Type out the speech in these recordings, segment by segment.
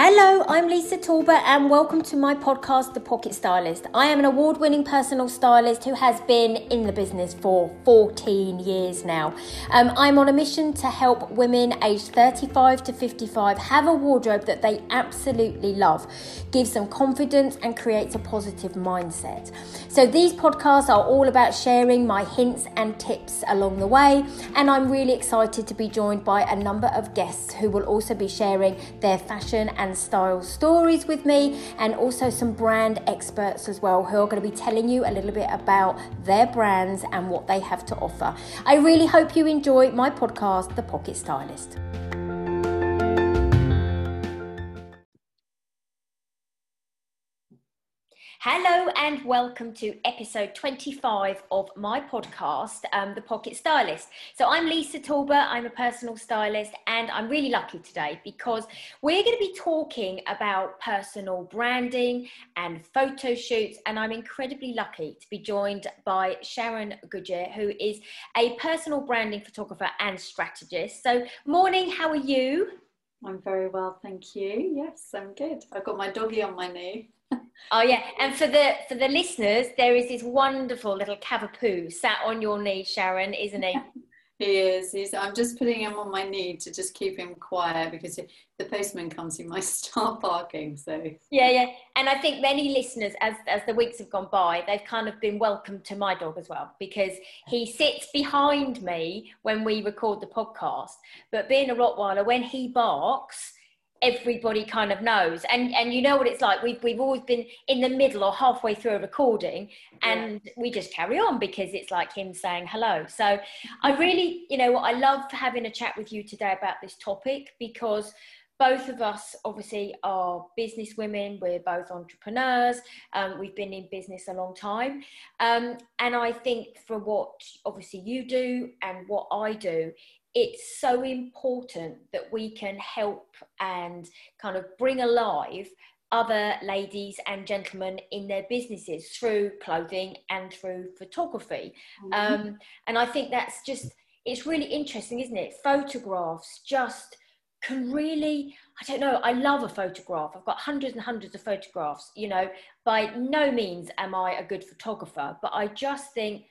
Hello, I'm Lisa Talbot, and welcome to my podcast, The Pocket Stylist. I am an award winning personal stylist who has been in the business for 14 years now. Um, I'm on a mission to help women aged 35 to 55 have a wardrobe that they absolutely love, gives them confidence, and creates a positive mindset. So, these podcasts are all about sharing my hints and tips along the way, and I'm really excited to be joined by a number of guests who will also be sharing their fashion and and style stories with me, and also some brand experts as well who are going to be telling you a little bit about their brands and what they have to offer. I really hope you enjoy my podcast, The Pocket Stylist. Hello and welcome to episode 25 of my podcast, um, The Pocket Stylist. So, I'm Lisa Talbot, I'm a personal stylist, and I'm really lucky today because we're going to be talking about personal branding and photo shoots. And I'm incredibly lucky to be joined by Sharron Goodyear, who is a personal branding photographer and strategist. So, morning, how are you? I'm very well, thank you. Yes, I'm good. I've got my doggy on my knee oh yeah, and for the for the listeners, there is this wonderful little cavapoo sat on your knee, Sharron, isn't he? he is. He's. I'm just putting him on my knee to just keep him quiet because the postman comes, he might start barking. So yeah, yeah, and I think many listeners, as as the weeks have gone by, they've kind of been welcome to my dog as well because he sits behind me when we record the podcast. But being a Rottweiler, when he barks everybody kind of knows. And and you know what it's like we've we've always been in the middle or halfway through a recording and yeah. we just carry on because it's like him saying hello. So i really you know i love having a chat with you today about this topic because both of us obviously are business women we're both entrepreneurs um, we've been in business a long time. Um, and i think for what obviously you do and what i do it's so important that we can help and kind of bring alive other ladies and gentlemen in their businesses through clothing and through photography. Mm-hmm. Um, and I think that's just, it's really interesting, isn't it? Photographs just can really, I don't know, I love a photograph. I've got hundreds and hundreds of photographs. You know, by no means am I a good photographer, but I just think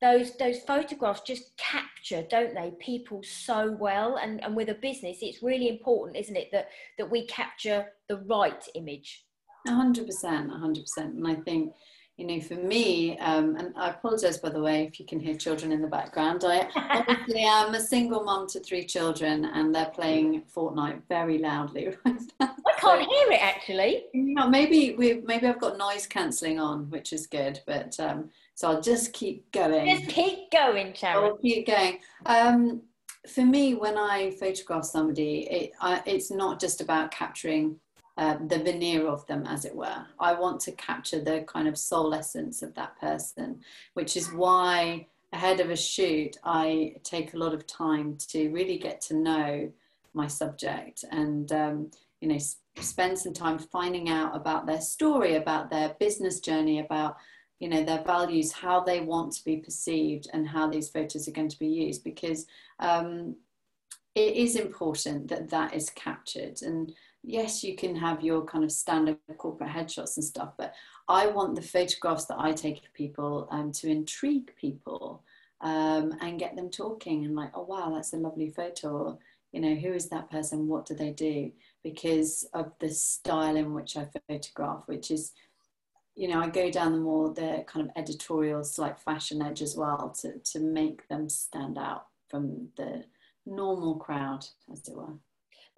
those those photographs just capture don't they people so well? And and with a business it's really important isn't it that that we capture the right image. 100% 100% and i think you know for me um, and i apologize by the way if you can hear children in the background i obviously am a single mom to three children and they're playing fortnite very loudly right now. i can't so, hear it actually you know, maybe we maybe i've got noise cancelling on which is good but um, so I'll just keep going. Just keep going, Sharron. I'll keep going. Um, for me, when I photograph somebody, it, I, it's not just about capturing uh, the veneer of them, as it were. I want to capture the kind of soul essence of that person, which is why ahead of a shoot, I take a lot of time to really get to know my subject and, um, you know, spend some time finding out about their story, about their business journey, about you know their values how they want to be perceived and how these photos are going to be used because um, it is important that that is captured and yes you can have your kind of standard corporate headshots and stuff but i want the photographs that i take of people um, to intrigue people um, and get them talking and like oh wow that's a lovely photo you know who is that person what do they do because of the style in which i photograph which is you know, I go down the more the kind of editorial, slight fashion edge as well to to make them stand out from the normal crowd, as it were.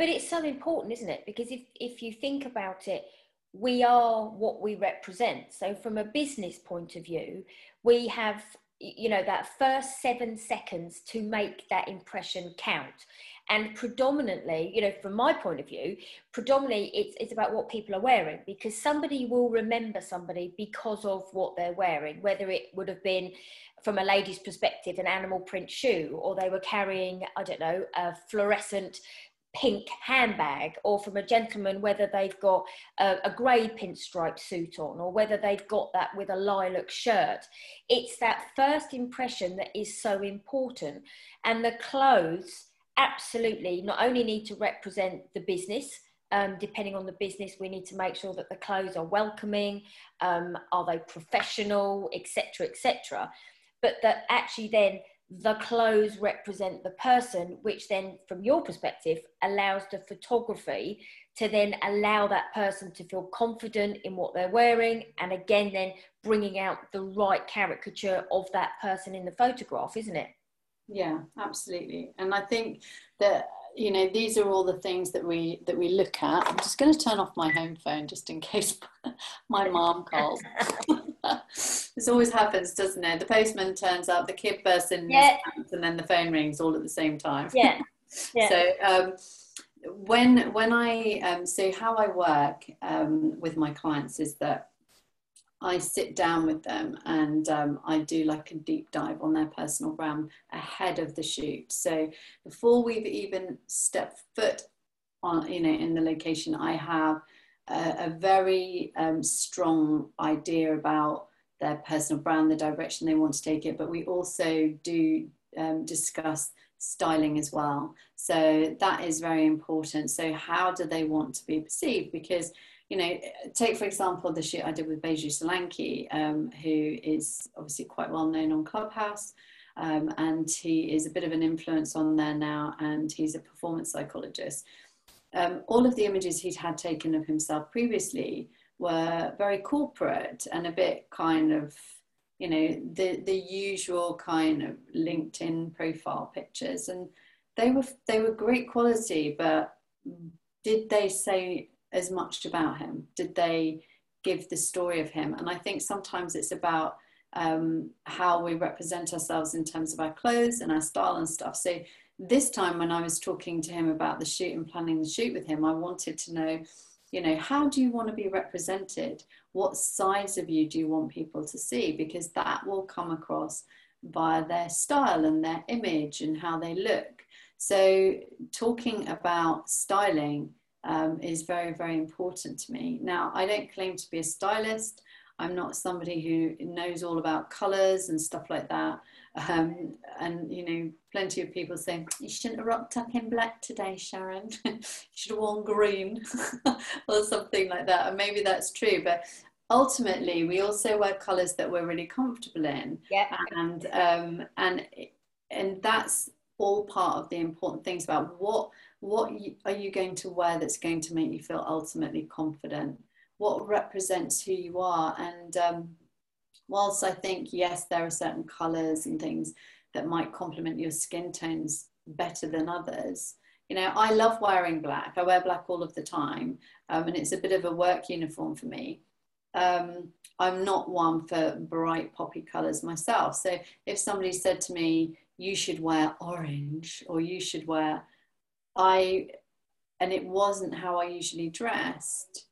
But it's so important, isn't it? Because if if you think about it, we are what we represent. So from a business point of view, we have you know that first seven seconds to make that impression count and predominantly you know from my point of view predominantly it's, it's about what people are wearing because somebody will remember somebody because of what they're wearing whether it would have been from a lady's perspective an animal print shoe or they were carrying i don't know a fluorescent pink handbag or from a gentleman whether they've got a, a grey pinstripe suit on or whether they've got that with a lilac shirt. It's that first impression that is so important. And the clothes absolutely not only need to represent the business um, depending on the business we need to make sure that the clothes are welcoming um, are they professional etc etc but that actually then the clothes represent the person, which then, from your perspective, allows the photography to then allow that person to feel confident in what they're wearing, and again, then bringing out the right caricature of that person in the photograph, isn't it? Yeah, absolutely. And I think that you know these are all the things that we that we look at i'm just going to turn off my home phone just in case my mom calls this always happens doesn't it the postman turns up the kid bursts in yeah. and then the phone rings all at the same time yeah, yeah. so um, when when i um, so how i work um, with my clients is that I sit down with them and um, I do like a deep dive on their personal brand ahead of the shoot. So before we've even stepped foot on, you know, in the location, I have a, a very um, strong idea about their personal brand, the direction they want to take it. But we also do um, discuss styling as well. So that is very important. So how do they want to be perceived? Because you know, take for example the shoot I did with Beju Solanki, um, who is obviously quite well known on Clubhouse. Um, and he is a bit of an influence on there now, and he's a performance psychologist. Um, all of the images he'd had taken of himself previously were very corporate and a bit kind of, you know, the the usual kind of LinkedIn profile pictures, and they were they were great quality, but did they say as much about him? Did they give the story of him? And I think sometimes it's about um, how we represent ourselves in terms of our clothes and our style and stuff. So this time when I was talking to him about the shoot and planning the shoot with him, I wanted to know, you know, how do you want to be represented? What sides of you do you want people to see? Because that will come across via their style and their image and how they look. So talking about styling um, is very, very important to me. Now, I don't claim to be a stylist. I'm not somebody who knows all about colours and stuff like that. Um, and you know, plenty of people say you shouldn't have rocked up in black today, Sharron. you should have worn green or something like that. And maybe that's true, but ultimately, we also wear colours that we're really comfortable in. Yeah. And um, and and that's all part of the important things about what what are you going to wear that's going to make you feel ultimately confident what represents who you are. And um, whilst i think yes there are certain colors and things that might complement your skin tones better than others you know i love wearing black. I wear black all of the time um, and it's a bit of a work uniform for me. Um, i'm not one for bright poppy colors myself. So if somebody said to me you should wear orange or you should wear I, and it wasn't how I usually dressed,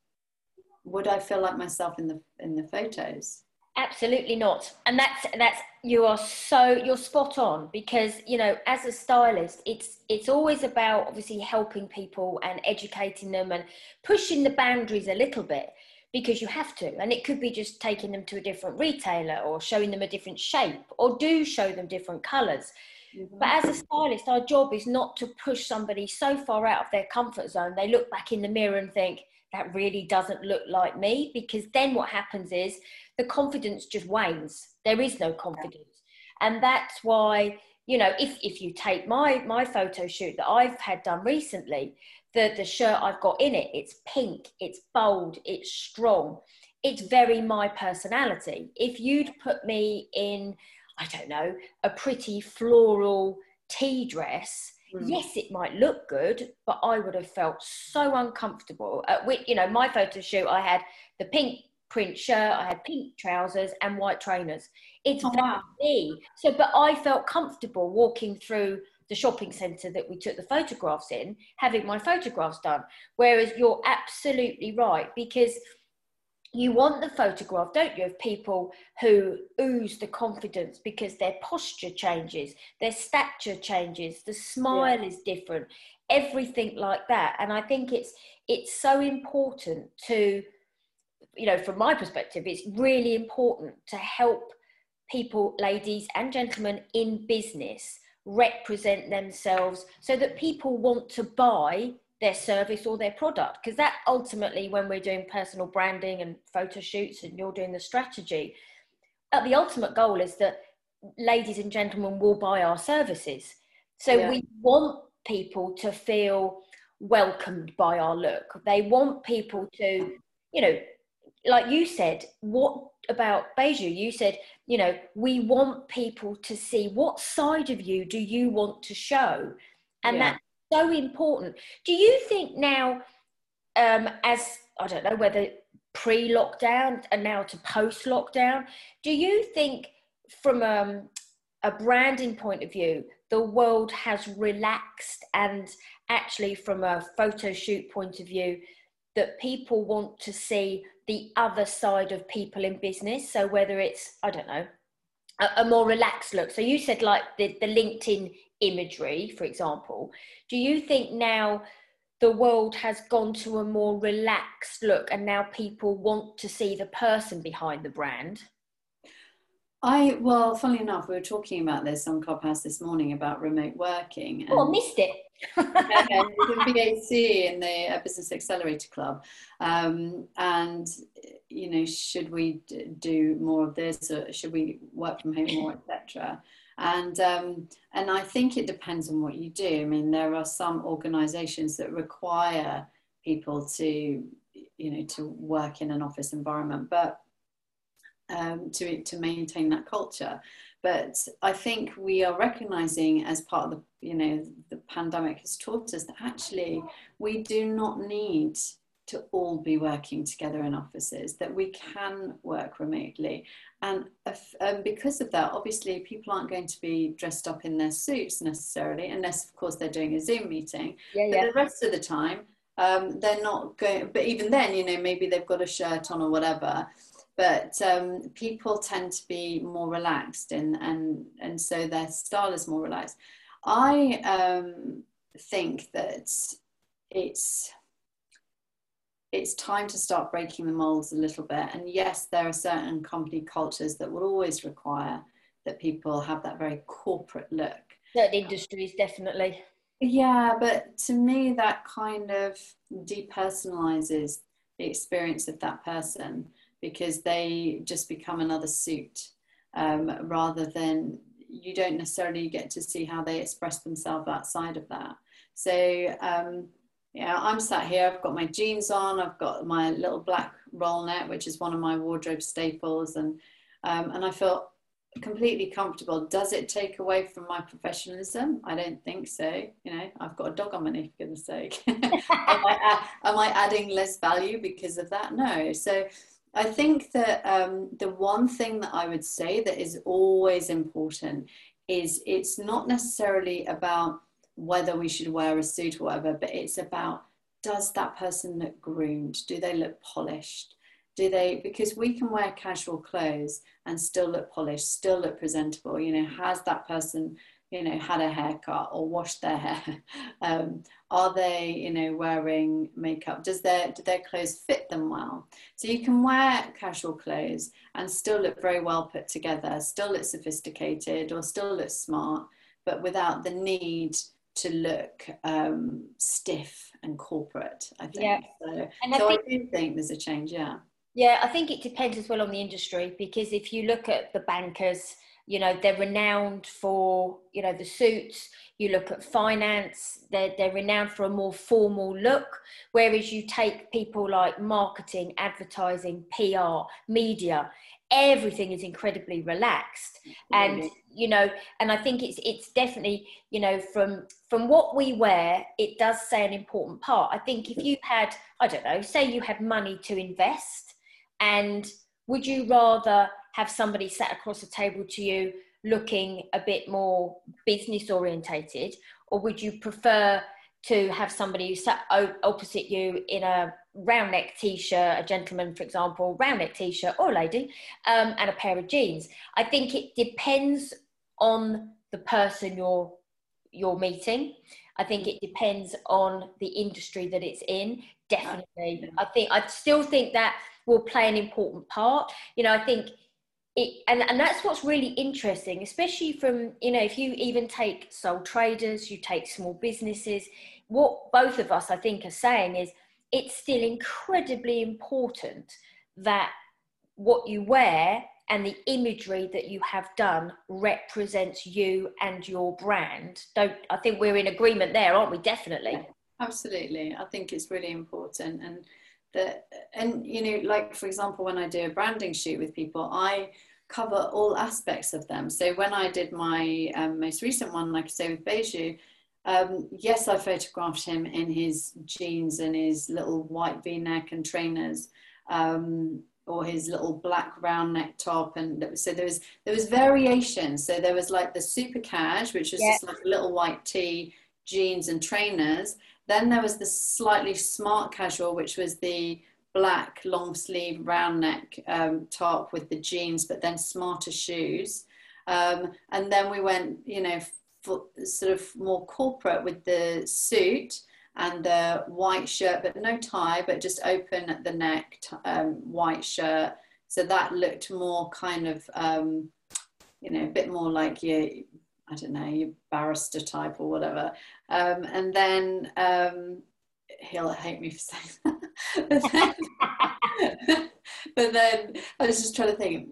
would I feel like myself in the in the photos? Absolutely not. And that's that's you are so you're spot on because you know as a stylist it's it's always about obviously helping people and educating them and pushing the boundaries a little bit because you have to and it could be just taking them to a different retailer or showing them a different shape or do show them different colors Mm-hmm. But as a stylist, our job is not to push somebody so far out of their comfort zone, they look back in the mirror and think, that really doesn't look like me. Because then what happens is the confidence just wanes. There is no confidence. And that's why, you know, if, if you take my, my photo shoot that I've had done recently, the, the shirt I've got in it, it's pink, it's bold, it's strong it's very my personality. If you'd put me in, I don't know, a pretty floral tea dress. Mm. yes, it might look good, but I would have felt so uncomfortable. Uh, At which, you know, my photo shoot, I had the pink print shirt, I had pink trousers and white trainers. It's oh, wow. me. So, but I felt comfortable walking through the shopping centre that we took the photographs in, having my photographs done. Whereas you're absolutely right because you want the photograph, don't you, of people who ooze the confidence because their posture changes, their stature changes, the smile yeah. is different, everything like that. And I think it's it's so important to, you know, from my perspective, it's really important to help people, ladies and gentlemen in business represent themselves so that people want to buy their service or their product. Because that ultimately when we're doing personal branding and photo shoots and you're doing the strategy uh, the ultimate goal is that ladies and gentlemen will buy our services. So yeah. we want people to feel welcomed by our look. They want people to you know like you said what about Beju? You said you know we want people to see what side of you do you want to show? And yeah. that so important. Do you think now, um, as I don't know whether pre lockdown and now to post lockdown, do you think from um, a branding point of view, the world has relaxed and actually from a photo shoot point of view, that people want to see the other side of people in business? So whether it's, I don't know, a, a more relaxed look. So you said like the, the LinkedIn imagery, for example, do you think now the world has gone to a more relaxed look and now people want to see the person behind the brand? I well, funnily enough, we were talking about this on Clubhouse this morning about remote working. And, oh, I missed it. the BAC in the uh, Business Accelerator Club, um, and you know, should we do more of this, or should we work from home more, etc and um, and I think it depends on what you do. I mean, there are some organisations that require people to you know to work in an office environment, but um, to to maintain that culture. But I think we are recognizing as part of the you know the pandemic has taught us that actually we do not need to all be working together in offices, that we can work remotely. And if, um, because of that, obviously, people aren't going to be dressed up in their suits necessarily, unless, of course, they're doing a Zoom meeting. Yeah, but yeah. the rest of the time, um, they're not going, but even then, you know, maybe they've got a shirt on or whatever. But um, people tend to be more relaxed, and, and, and so their style is more relaxed. I um, think that it's it's time to start breaking the molds a little bit. And yes, there are certain company cultures that will always require that people have that very corporate look. Certain industries, definitely. Yeah, but to me, that kind of depersonalizes the experience of that person because they just become another suit um, rather than you don't necessarily get to see how they express themselves outside of that. So, um, yeah, I'm sat here, I've got my jeans on, I've got my little black roll neck, which is one of my wardrobe staples, and um, and I feel completely comfortable. Does it take away from my professionalism? I don't think so. You know, I've got a dog on my knee, for goodness sake. am, I, am, I, adding less value because of that? No. So I think that um, the one thing that I would say that is always important is it's not necessarily about whether we should wear a suit or whatever, but it's about does that person look groomed? Do they look polished? Do they, because we can wear casual clothes and still look polished, still look presentable. You know, has that person, you know, had a haircut or washed their hair? Um, are they, you know, wearing makeup? Does their, do their clothes fit them well? So you can wear casual clothes and still look very well put together, still look sophisticated or still look smart, but without the need to look um, stiff and corporate. I think. Yeah. So, and so think, I do think there's a change. Yeah. Yeah, I think it depends as well on the industry because if you look at the bankers, you know they're renowned for you know the suits you look at finance they're, they're renowned for a more formal look whereas you take people like marketing advertising pr media everything is incredibly relaxed. And you know and i think it's it's definitely you know from from what we wear it does say an important part. I think if you had i don't know say you had money to invest and would you rather have somebody sat across the table to you looking a bit more business orientated or would you prefer to have somebody who sat opposite you in a round neck t-shirt a gentleman for example round neck t-shirt or a lady um, and a pair of jeans. I think it depends on the person you're you're meeting. I think it depends on the industry that it's in definitely. I think i still think that will play an important part. You know, I think it, and, and that's what's really interesting, especially from, you know, if you even take sole traders, you take small businesses, what both of us, I think, are saying is it's still incredibly important that what you wear and the imagery that you have done represents you and your brand. Don't I think we're in agreement there, aren't we? Definitely. Absolutely. I think it's really important. And that and you know like for example when i do a branding shoot with people i cover all aspects of them so when i did my um, most recent one like i say with beju um, yes i photographed him in his jeans and his little white v-neck and trainers um, or his little black round neck top and so there was there was variation so there was like the super cash which was yeah. just like a little white tee jeans and trainers then there was the slightly smart casual, which was the black long sleeve round neck um, top with the jeans, but then smarter shoes. Um, and then we went, you know, sort of more corporate with the suit and the white shirt, but no tie, but just open at the neck, um, white shirt. So that looked more kind of, um, you know, a bit more like your I don't know, your barrister type or whatever. Um, and then um, he'll hate me for saying that. but, then, but then I was just trying to think,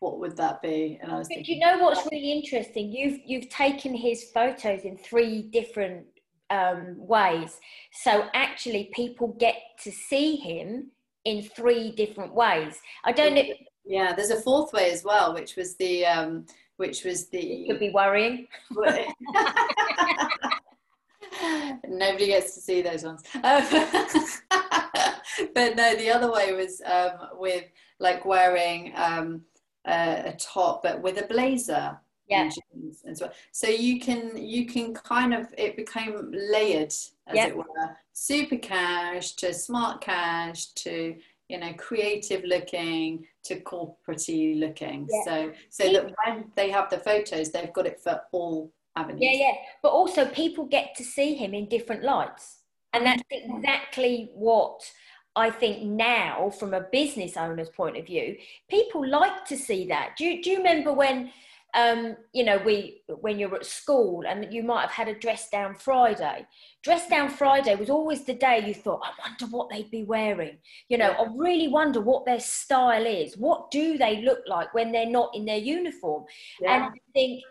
what would that be? And I was. But thinking, you know what's really interesting? You've you've taken his photos in three different um, ways, so actually people get to see him in three different ways. I don't know. Yeah, there's a fourth way as well, which was the um, which was the it could be worrying. Nobody gets to see those ones. Um, but no, the other way was um, with like wearing um, a, a, top, but with a blazer. Yeah. And so, so you can you can kind of it became layered as yep. it were, super cash to smart cash to you know creative looking to corporatey looking. So so that when they have the photos they've got it for all avenues. Yeah yeah. But also people get to see him in different lights. And that's exactly what I think now, from a business owner's point of view, people like to see that. Do you, do you remember when um, you know, we when you're at school and you might have had a dress down Friday. Dress down Friday was always the day you thought, I wonder what they'd be wearing. You know, yeah. I really wonder what their style is. What do they look like when they're not in their uniform? Yeah. And I think,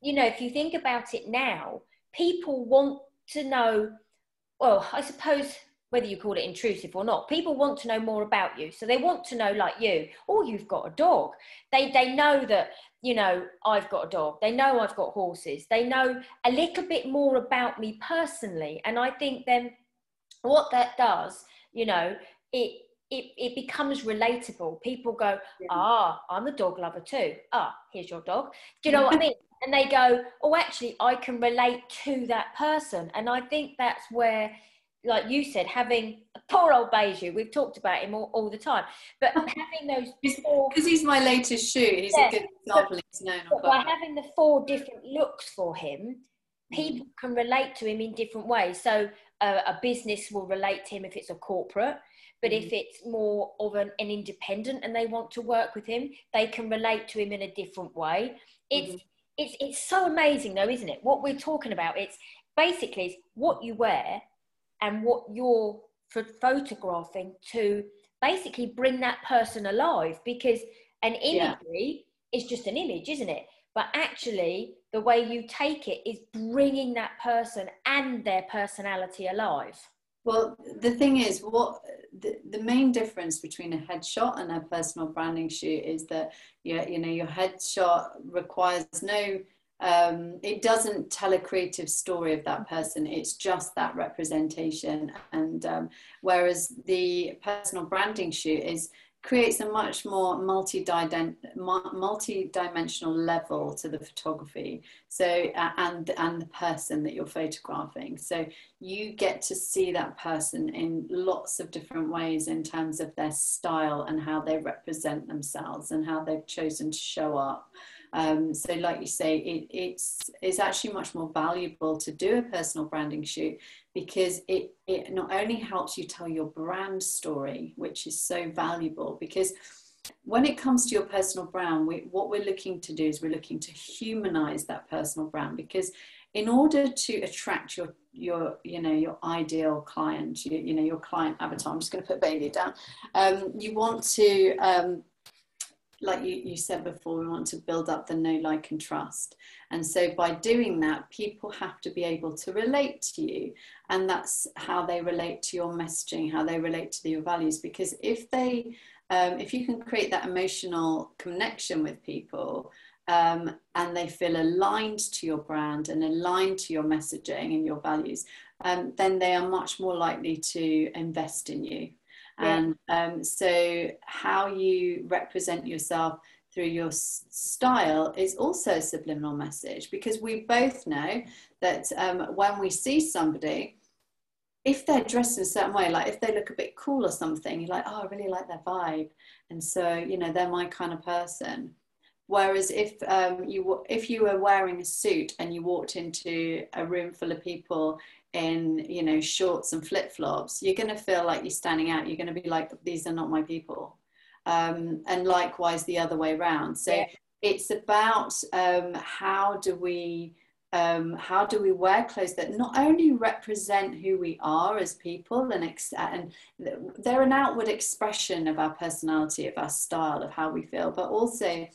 you know, if you think about it now, people want to know. Well, I suppose whether you call it intrusive or not. People want to know more about you. So they want to know like you oh you've got a dog. They they know that you know i've got a dog. They know i've got horses. They know a little bit more about me personally. And i think then what that does you know it it, it becomes relatable. People go ah i'm a dog lover too. Ah here's your dog. Do you know what i mean? And they go oh actually i can relate to that person. And i think that's where like you said, having poor old Beju, we've talked about him all, all the time, but having those because he's my latest shoe, he's yeah, a good example. But, but by having the four different looks for him, people can relate to him in different ways. So uh, a business will relate to him if it's a corporate, but mm. if it's more of an, an, independent and they want to work with him, they can relate to him in a different way. It's mm. it's it's so amazing though, isn't it? What we're talking about, it's basically it's what you wear and what you're photographing to basically bring that person alive because an imagery yeah. is just an image, isn't it? but actually the way you take it is bringing that person and their personality alive well the thing is what the, the main difference between a headshot and a personal branding shoot is that you, you know your headshot requires no um, it doesn't tell a creative story of that person. It's just that representation. And um, whereas the personal branding shoot is creates a much more multi-dimensional level to the photography. So uh, and and the person that you're photographing. So you get to see that person in lots of different ways in terms of their style and how they represent themselves and how they've chosen to show up um, so, like you say, it, it's it's actually much more valuable to do a personal branding shoot because it it not only helps you tell your brand story, which is so valuable because when it comes to your personal brand, we, what we're looking to do is we're looking to humanize that personal brand because in order to attract your your you know your ideal client, you, you know your client avatar. I'm just going to put Bailey down. Um, you want to um, like you, you said before, we want to build up the know, like, and trust. And so by doing that, people have to be able to relate to you. And that's how they relate to your messaging, how they relate to your values. Because if they, um, if you can create that emotional connection with people, um, and they feel aligned to your brand and aligned to your messaging and your values, um, then they are much more likely to invest in you. And um, so, how you represent yourself through your style is also a subliminal message because we both know that um, when we see somebody, if they're dressed in a certain way, like if they look a bit cool or something, you're like, oh, I really like their vibe. And so, you know, they're my kind of person. Whereas if um, you if you were wearing a suit and you walked into a room full of people in you know shorts and flip flops, you're going to feel like you're standing out. You're going to be like, these are not my people. Um, and likewise the other way around. So yeah. it's about um, how do we um, how do we wear clothes that not only represent who we are as people and, ex- and they're an outward expression of our personality, of our style, of how we feel, but also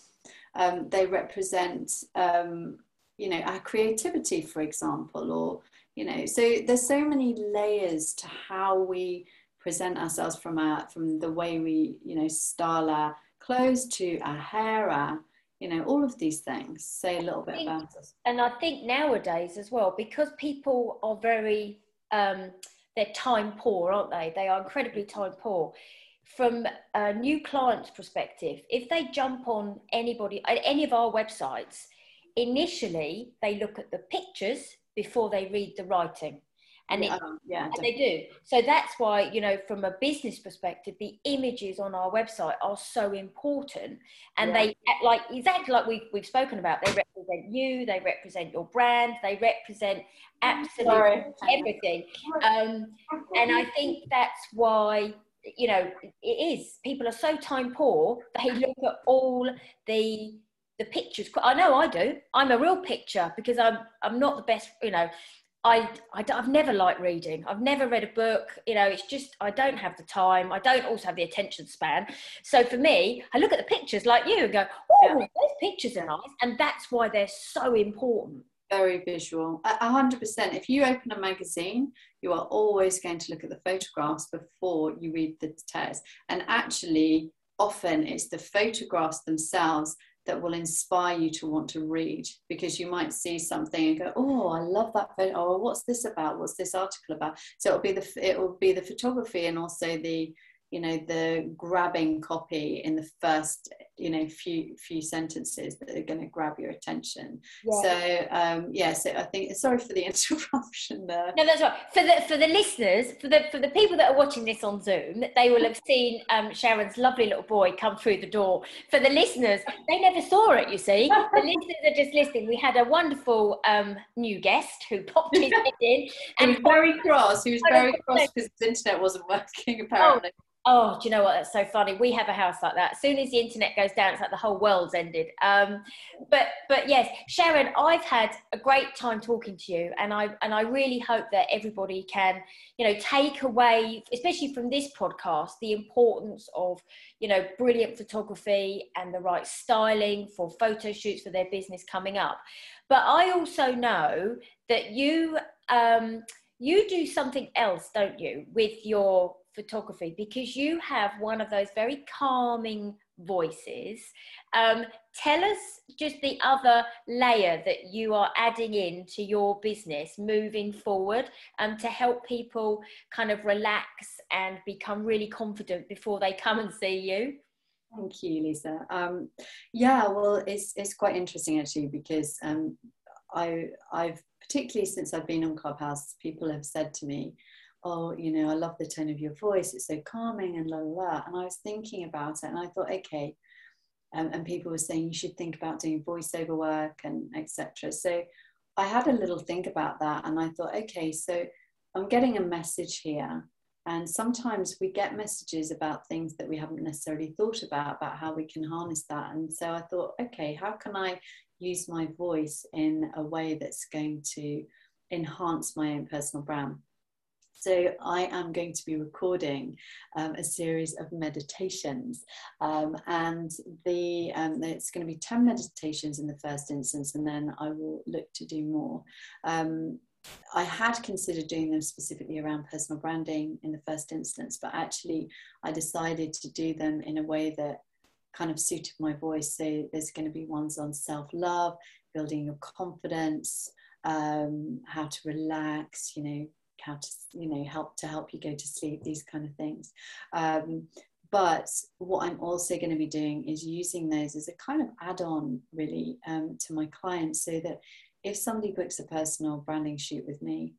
um, they represent um, you know our creativity, for example, or you know so there's so many layers to how we present ourselves from our from the way we you know style our clothes to our hair our you know all of these things. Say a little bit think, about us. and i think nowadays as well because people are very um they're time poor aren't they? They are incredibly time poor. From a new client's perspective if they jump on anybody any of our websites initially they look at the pictures before they read the writing. And, yeah, it, yeah, and they do. So that's why, you know, from a business perspective, the images on our website are so important. And yeah. they, like, exactly like we've, we've spoken about, they represent you, they represent your brand, they represent absolutely Sorry. everything. Um, and I think that's why you know it is people are so time poor they look at all the the pictures. I know I do. I'm a real picture because I'm I'm not the best. You know, I, I have never liked reading. I've never read a book. You know, it's just I don't have the time. I don't also have the attention span. So for me, I look at the pictures like you and go, oh, yeah. those pictures are nice, and that's why they're so important. Very visual, a hundred percent. If you open a magazine, you are always going to look at the photographs before you read the text. And actually, often it's the photographs themselves that will inspire you to want to read because you might see something and go oh i love that photo oh what's this about? What's this article about? So it'll be the it will be the photography and also the you know the grabbing copy in the first you know few few sentences that are going to grab your attention. Yeah. so um yeah so i think sorry for the interruption there. No that's right. For the for the listeners for the for the people that are watching this on zoom they will have seen um, sharron's lovely little boy come through the door. For the listeners they never saw it you see. The listeners are just listening. We had a wonderful um new guest who popped his head in and was very cross. He was very cross because his internet wasn't working apparently. oh, Oh, do you know what? That's so funny. We have a house like that. As soon as the internet goes down, it's like the whole world's ended. Um, but but yes, Sharron, I've had a great time talking to you, and I and I really hope that everybody can, you know, take away, especially from this podcast, the importance of you know brilliant photography and the right styling for photo shoots for their business coming up. But I also know that you um, you do something else, don't you, with your photography because you have one of those very calming voices. Um, tell us just the other layer that you are adding in to your business moving forward um, to help people kind of relax and become really confident before they come and see you. Thank you, Lisa. Um, yeah, well, it's it's quite interesting actually because um, I I've particularly since I've been on Clubhouse, people have said to me, oh, you know, I love the tone of your voice. It's so calming and la la la. And I was thinking about it and I thought, okay. Um, and people were saying you should think about doing voiceover work and etc. So I had a little think about that and I thought, okay, so I'm getting a message here. And sometimes we get messages about things that we haven't necessarily thought about, about how we can harness that. And so I thought, okay, how can I use my voice in a way that's going to enhance my own personal brand? So I am going to be recording um, a series of meditations, um, and the um, it's going to be ten meditations in the first instance, and then I will look to do more. Um, I had considered doing them specifically around personal branding in the first instance, but actually I decided to do them in a way that kind of suited my voice. So there's going to be ones on self love, building your confidence, um, how to relax, you know, how to you know help to help you go to sleep these kind of things. Um, but what i'm also going to be doing is using those as a kind of add-on really um, to my clients so that if somebody books a personal branding shoot with me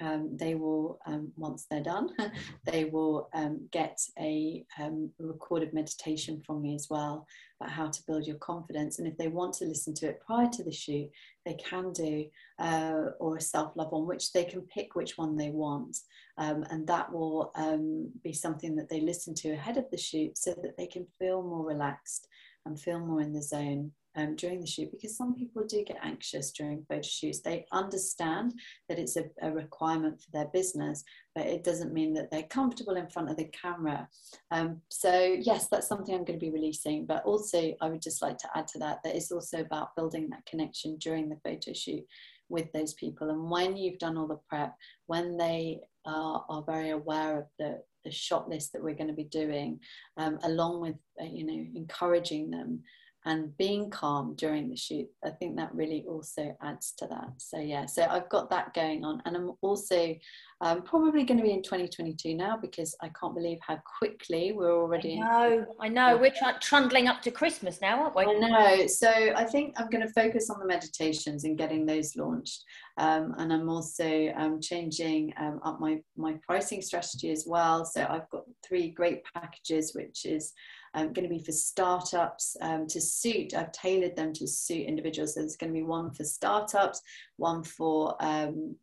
um, they will, um, once they're done, they will um, get a um, recorded meditation from me as well about how to build your confidence. And if they want to listen to it prior to the shoot, they can do, uh, or a self love one, which they can pick which one they want. Um, and that will um, be something that they listen to ahead of the shoot so that they can feel more relaxed and feel more in the zone um, during the shoot because some people do get anxious during photo shoots. They understand that it's a, a, requirement for their business, but it doesn't mean that they're comfortable in front of the camera. Um, so, yes, that's something I'm going to be releasing. But also, I would just like to add to that that it's also about building that connection during the photo shoot with those people. And when you've done all the prep, when they are, are very aware of the, the shot list that we're going to be doing, um, along with, uh, you know, encouraging them and being calm during the shoot i think that really also adds to that. So yeah so i've got that going on. And i'm also um, probably going to be in 2022 now because i can't believe how quickly we're already i know i know. We're trundling up to christmas now aren't we? I know. So i think i'm going to focus on the meditations and getting those launched. Um, and i'm also um, changing um, up my my pricing strategy as well. So i've got three great packages which is um, going to be for startups um, to suit, I've tailored them to suit individuals. So there's going to be one for startups, one for um,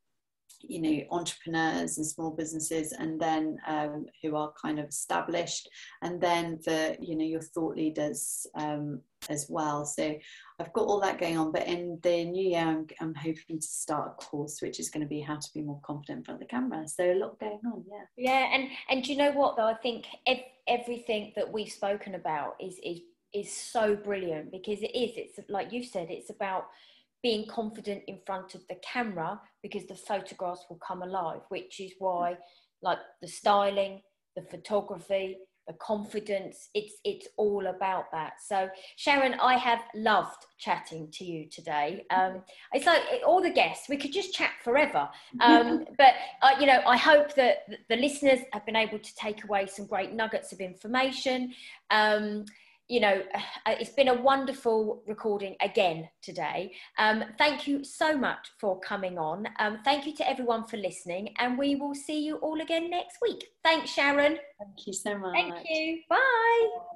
you know entrepreneurs and small businesses and then um, who are kind of established and then for you know your thought leaders um, as well. So i've got all that going on but in the new year I'm, I'm hoping to start a course which is going to be how to be more confident in front of the camera. So a lot going on yeah. Yeah and and you know what though? I think ev- everything that we've spoken about is is is so brilliant because it is it's like you said it's about being confident in front of the camera because the photographs will come alive, which is why, like the styling, the photography, the confidence, it's it's all about that. So Sharron, I have loved chatting to you today. Um, it's like all the guests, we could just chat forever. Um, but uh, you know, I hope that the listeners have been able to take away some great nuggets of information. Um, you know, it's been a wonderful recording again today. Um, thank you so much for coming on. Um, thank you to everyone for listening, and we will see you all again next week. Thanks, Sharron. Thank you so much. Thank you. Bye.